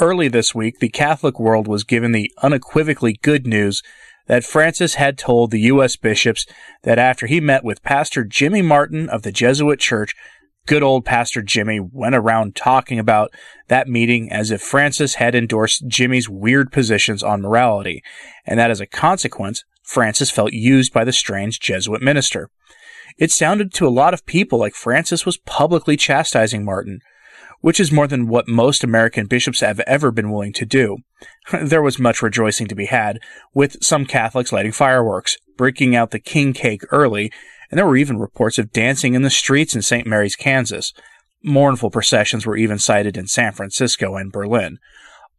Early this week, the Catholic world was given the unequivocally good news that Francis had told the U.S. bishops that after he met with Pastor Jimmy Martin of the Jesuit Church, good old Pastor Jimmy went around talking about that meeting as if Francis had endorsed Jimmy's weird positions on morality, and that as a consequence, Francis felt used by the strange Jesuit minister. It sounded to a lot of people like Francis was publicly chastising Martin, which is more than what most American bishops have ever been willing to do. there was much rejoicing to be had, with some Catholics lighting fireworks, breaking out the king cake early, and there were even reports of dancing in the streets in St. Mary's, Kansas. Mournful processions were even sighted in San Francisco and Berlin.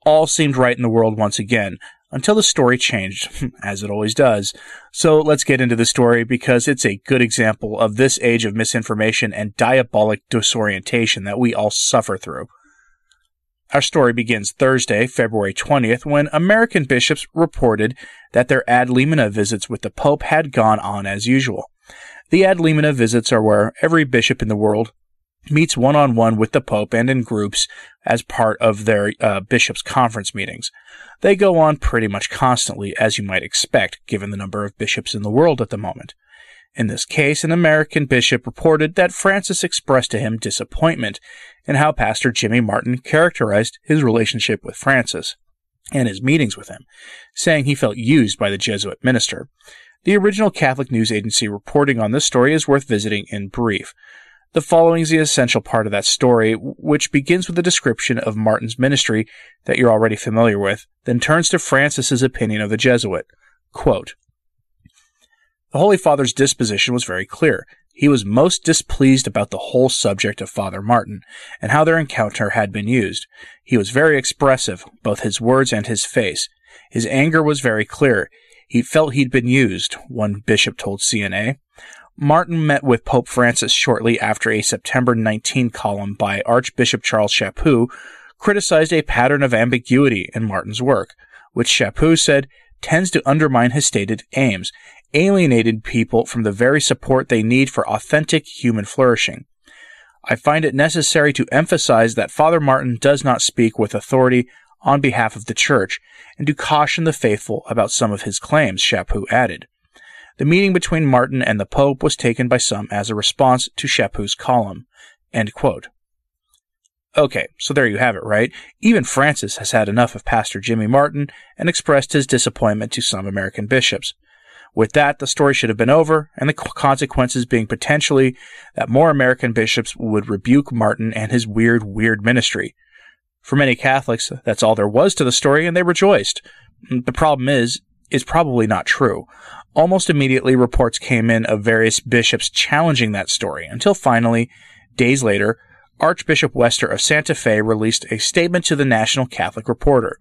All seemed right in the world once again, until the story changed, as it always does. So let's get into the story because it's a good example of this age of misinformation and diabolic disorientation that we all suffer through. Our story begins Thursday, February 20th, when American bishops reported that their ad limina visits with the Pope had gone on as usual. The ad limina visits are where every bishop in the world meets one on one with the Pope and in groups as part of their uh, bishops' conference meetings. They go on pretty much constantly, as you might expect, given the number of bishops in the world at the moment. In this case, an American bishop reported that Francis expressed to him disappointment in how Pastor Jimmy Martin characterized his relationship with Francis and his meetings with him, saying he felt used by the Jesuit minister. The original Catholic news agency reporting on this story is worth visiting in brief. The following is the essential part of that story, which begins with a description of Martin's ministry that you're already familiar with, then turns to Francis's opinion of the Jesuit. Quote, the Holy Father's disposition was very clear. He was most displeased about the whole subject of Father Martin, and how their encounter had been used. He was very expressive, both his words and his face. His anger was very clear. He felt he'd been used, one bishop told CNA. Martin met with Pope Francis shortly after a September 19 column by Archbishop Charles Chaput criticized a pattern of ambiguity in Martin's work, which Chaput said tends to undermine his stated aims, alienating people from the very support they need for authentic human flourishing. I find it necessary to emphasize that Father Martin does not speak with authority on behalf of the Church, and to caution the faithful about some of his claims, Chaput added. The meeting between Martin and the Pope was taken by some as a response to Chaput's column. Okay, so there you have it, right? Even Francis has had enough of Pastor Jimmy Martin and expressed his disappointment to some American bishops. With that, the story should have been over, and the consequences being potentially that more American bishops would rebuke Martin and his weird, weird ministry. For many Catholics, that's all there was to the story, and they rejoiced. The problem is, is probably not true. Almost immediately, reports came in of various bishops challenging that story, until finally, days later, Archbishop Wester of Santa Fe released a statement to the National Catholic Reporter.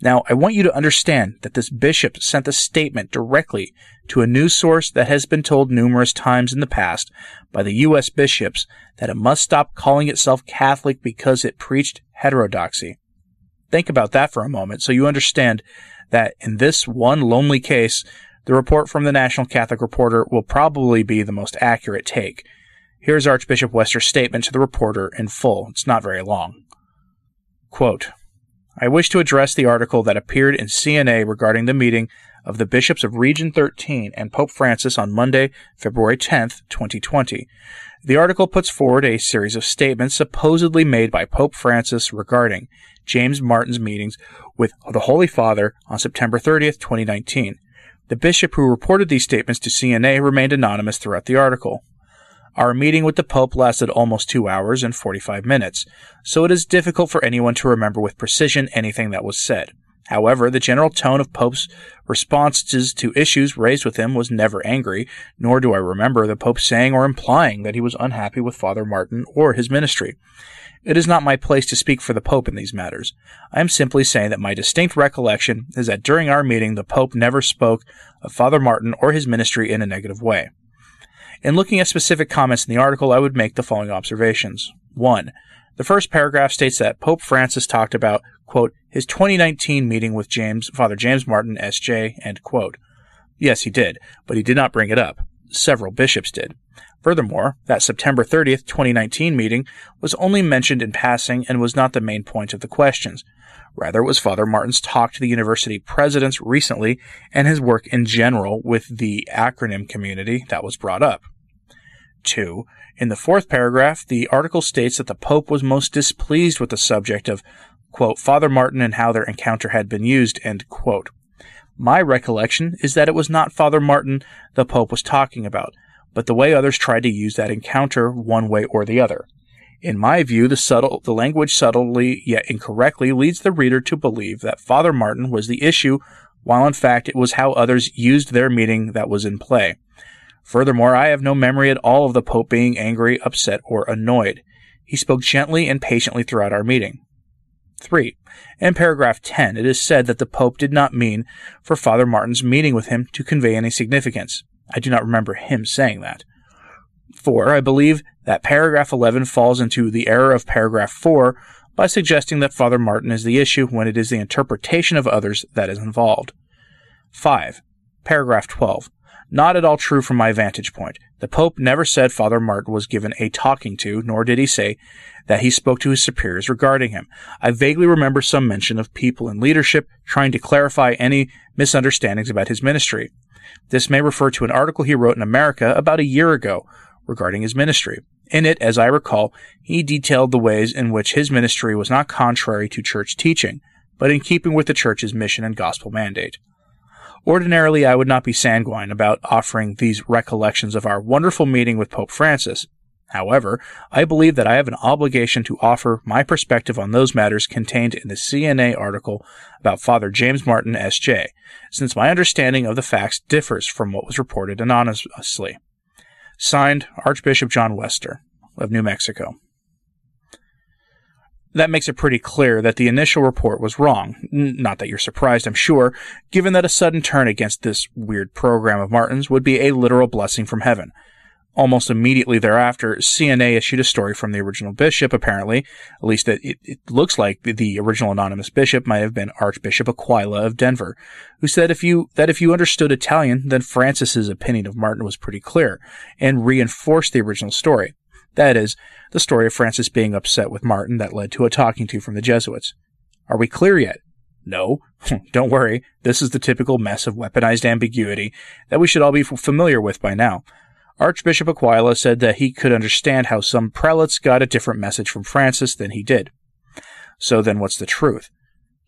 Now, I want you to understand that this bishop sent the statement directly to a news source that has been told numerous times in the past by the U.S. bishops that it must stop calling itself Catholic because it preached heterodoxy. Think about that for a moment so you understand that in this one lonely case, the report from the National Catholic Reporter will probably be the most accurate take. Here's Archbishop Wester's statement to the reporter in full. It's not very long. Quote, I wish to address the article that appeared in CNA regarding the meeting of the bishops of Region 13 and Pope Francis on Monday, February 10, 2020. The article puts forward a series of statements supposedly made by Pope Francis regarding James Martin's meetings with the Holy Father on September 30, 2019. The bishop who reported these statements to CNA remained anonymous throughout the article. Our meeting with the Pope lasted almost two hours and 45 minutes, so it is difficult for anyone to remember with precision anything that was said. However, the general tone of Pope's responses to issues raised with him was never angry, nor do I remember the Pope saying or implying that he was unhappy with Father Martin or his ministry. It is not my place to speak for the Pope in these matters. I am simply saying that my distinct recollection is that during our meeting the Pope never spoke of Father Martin or his ministry in a negative way. In looking at specific comments in the article, I would make the following observations. 1. The first paragraph states that Pope Francis talked about, quote, his 2019 meeting with James, Father James Martin, S.J., end quote. Yes, he did, but he did not bring it up. Several bishops did. Furthermore, that September 30th, 2019 meeting was only mentioned in passing and was not the main point of the questions. Rather, it was Father Martin's talk to the university presidents recently and his work in general with the acronym community that was brought up. 2. In the fourth paragraph, the article states that the Pope was most displeased with the subject of, quote, Father Martin and how their encounter had been used, end quote. My recollection is that it was not Father Martin the Pope was talking about, but the way others tried to use that encounter one way or the other. In my view, the subtle, the language subtly yet incorrectly leads the reader to believe that Father Martin was the issue, while in fact it was how others used their meeting that was in play. Furthermore, I have no memory at all of the Pope being angry, upset, or annoyed. He spoke gently and patiently throughout our meeting. 3. In paragraph 10, it is said that the Pope did not mean for Father Martin's meeting with him to convey any significance. I do not remember him saying that. 4. I believe that paragraph 11 falls into the error of paragraph 4 by suggesting that Father Martin is the issue when it is the interpretation of others that is involved. 5. Paragraph 12. Not at all true from my vantage point. The Pope never said Father Martin was given a talking to, nor did he say that he spoke to his superiors regarding him. I vaguely remember some mention of people in leadership trying to clarify any misunderstandings about his ministry. This may refer to an article he wrote in America about a year ago regarding his ministry. In it, as I recall, he detailed the ways in which his ministry was not contrary to church teaching, but in keeping with the church's mission and gospel mandate. Ordinarily, I would not be sanguine about offering these recollections of our wonderful meeting with Pope Francis. However, I believe that I have an obligation to offer my perspective on those matters contained in the CNA article about Father James Martin, S.J., since my understanding of the facts differs from what was reported anonymously. Signed, Archbishop John Wester of New Mexico that makes it pretty clear that the initial report was wrong. Not that you're surprised, I'm sure, given that a sudden turn against this weird program of Martin's would be a literal blessing from heaven. Almost immediately thereafter, CNA issued a story from the original bishop, apparently, at least it, it looks like the original anonymous bishop might have been Archbishop Aquila of Denver, who said if you, that if you understood Italian, then Francis's opinion of Martin was pretty clear, and reinforced the original story. That is, the story of Francis being upset with Martin that led to a talking to from the Jesuits. Are we clear yet? No. Don't worry, this is the typical mess of weaponized ambiguity that we should all be familiar with by now. Archbishop Aquila said that he could understand how some prelates got a different message from Francis than he did. So then what's the truth?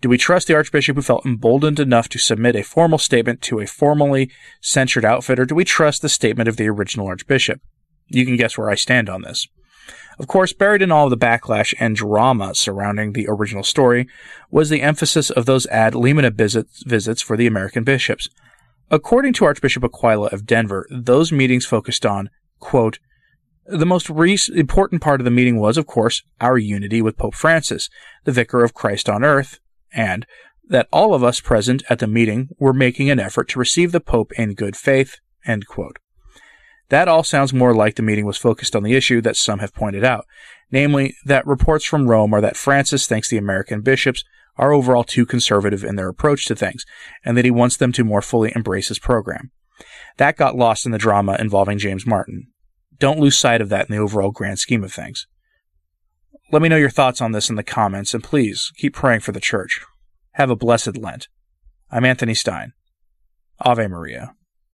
Do we trust the Archbishop who felt emboldened enough to submit a formal statement to a formally censured outfit, or do we trust the statement of the original Archbishop? You can guess where I stand on this. Of course, buried in all of the backlash and drama surrounding the original story was the emphasis of those ad limina visits, visits for the American bishops. According to Archbishop Aquila of Denver, those meetings focused on, quote, the most re- important part of the meeting was, of course, our unity with Pope Francis, the Vicar of Christ on earth, and that all of us present at the meeting were making an effort to receive the Pope in good faith, end quote. That all sounds more like the meeting was focused on the issue that some have pointed out, namely that reports from Rome are that Francis thinks the American bishops are overall too conservative in their approach to things, and that he wants them to more fully embrace his program. That got lost in the drama involving James Martin. Don't lose sight of that in the overall grand scheme of things. Let me know your thoughts on this in the comments, and please keep praying for the church. Have a blessed Lent. I'm Anthony Stine. Ave Maria.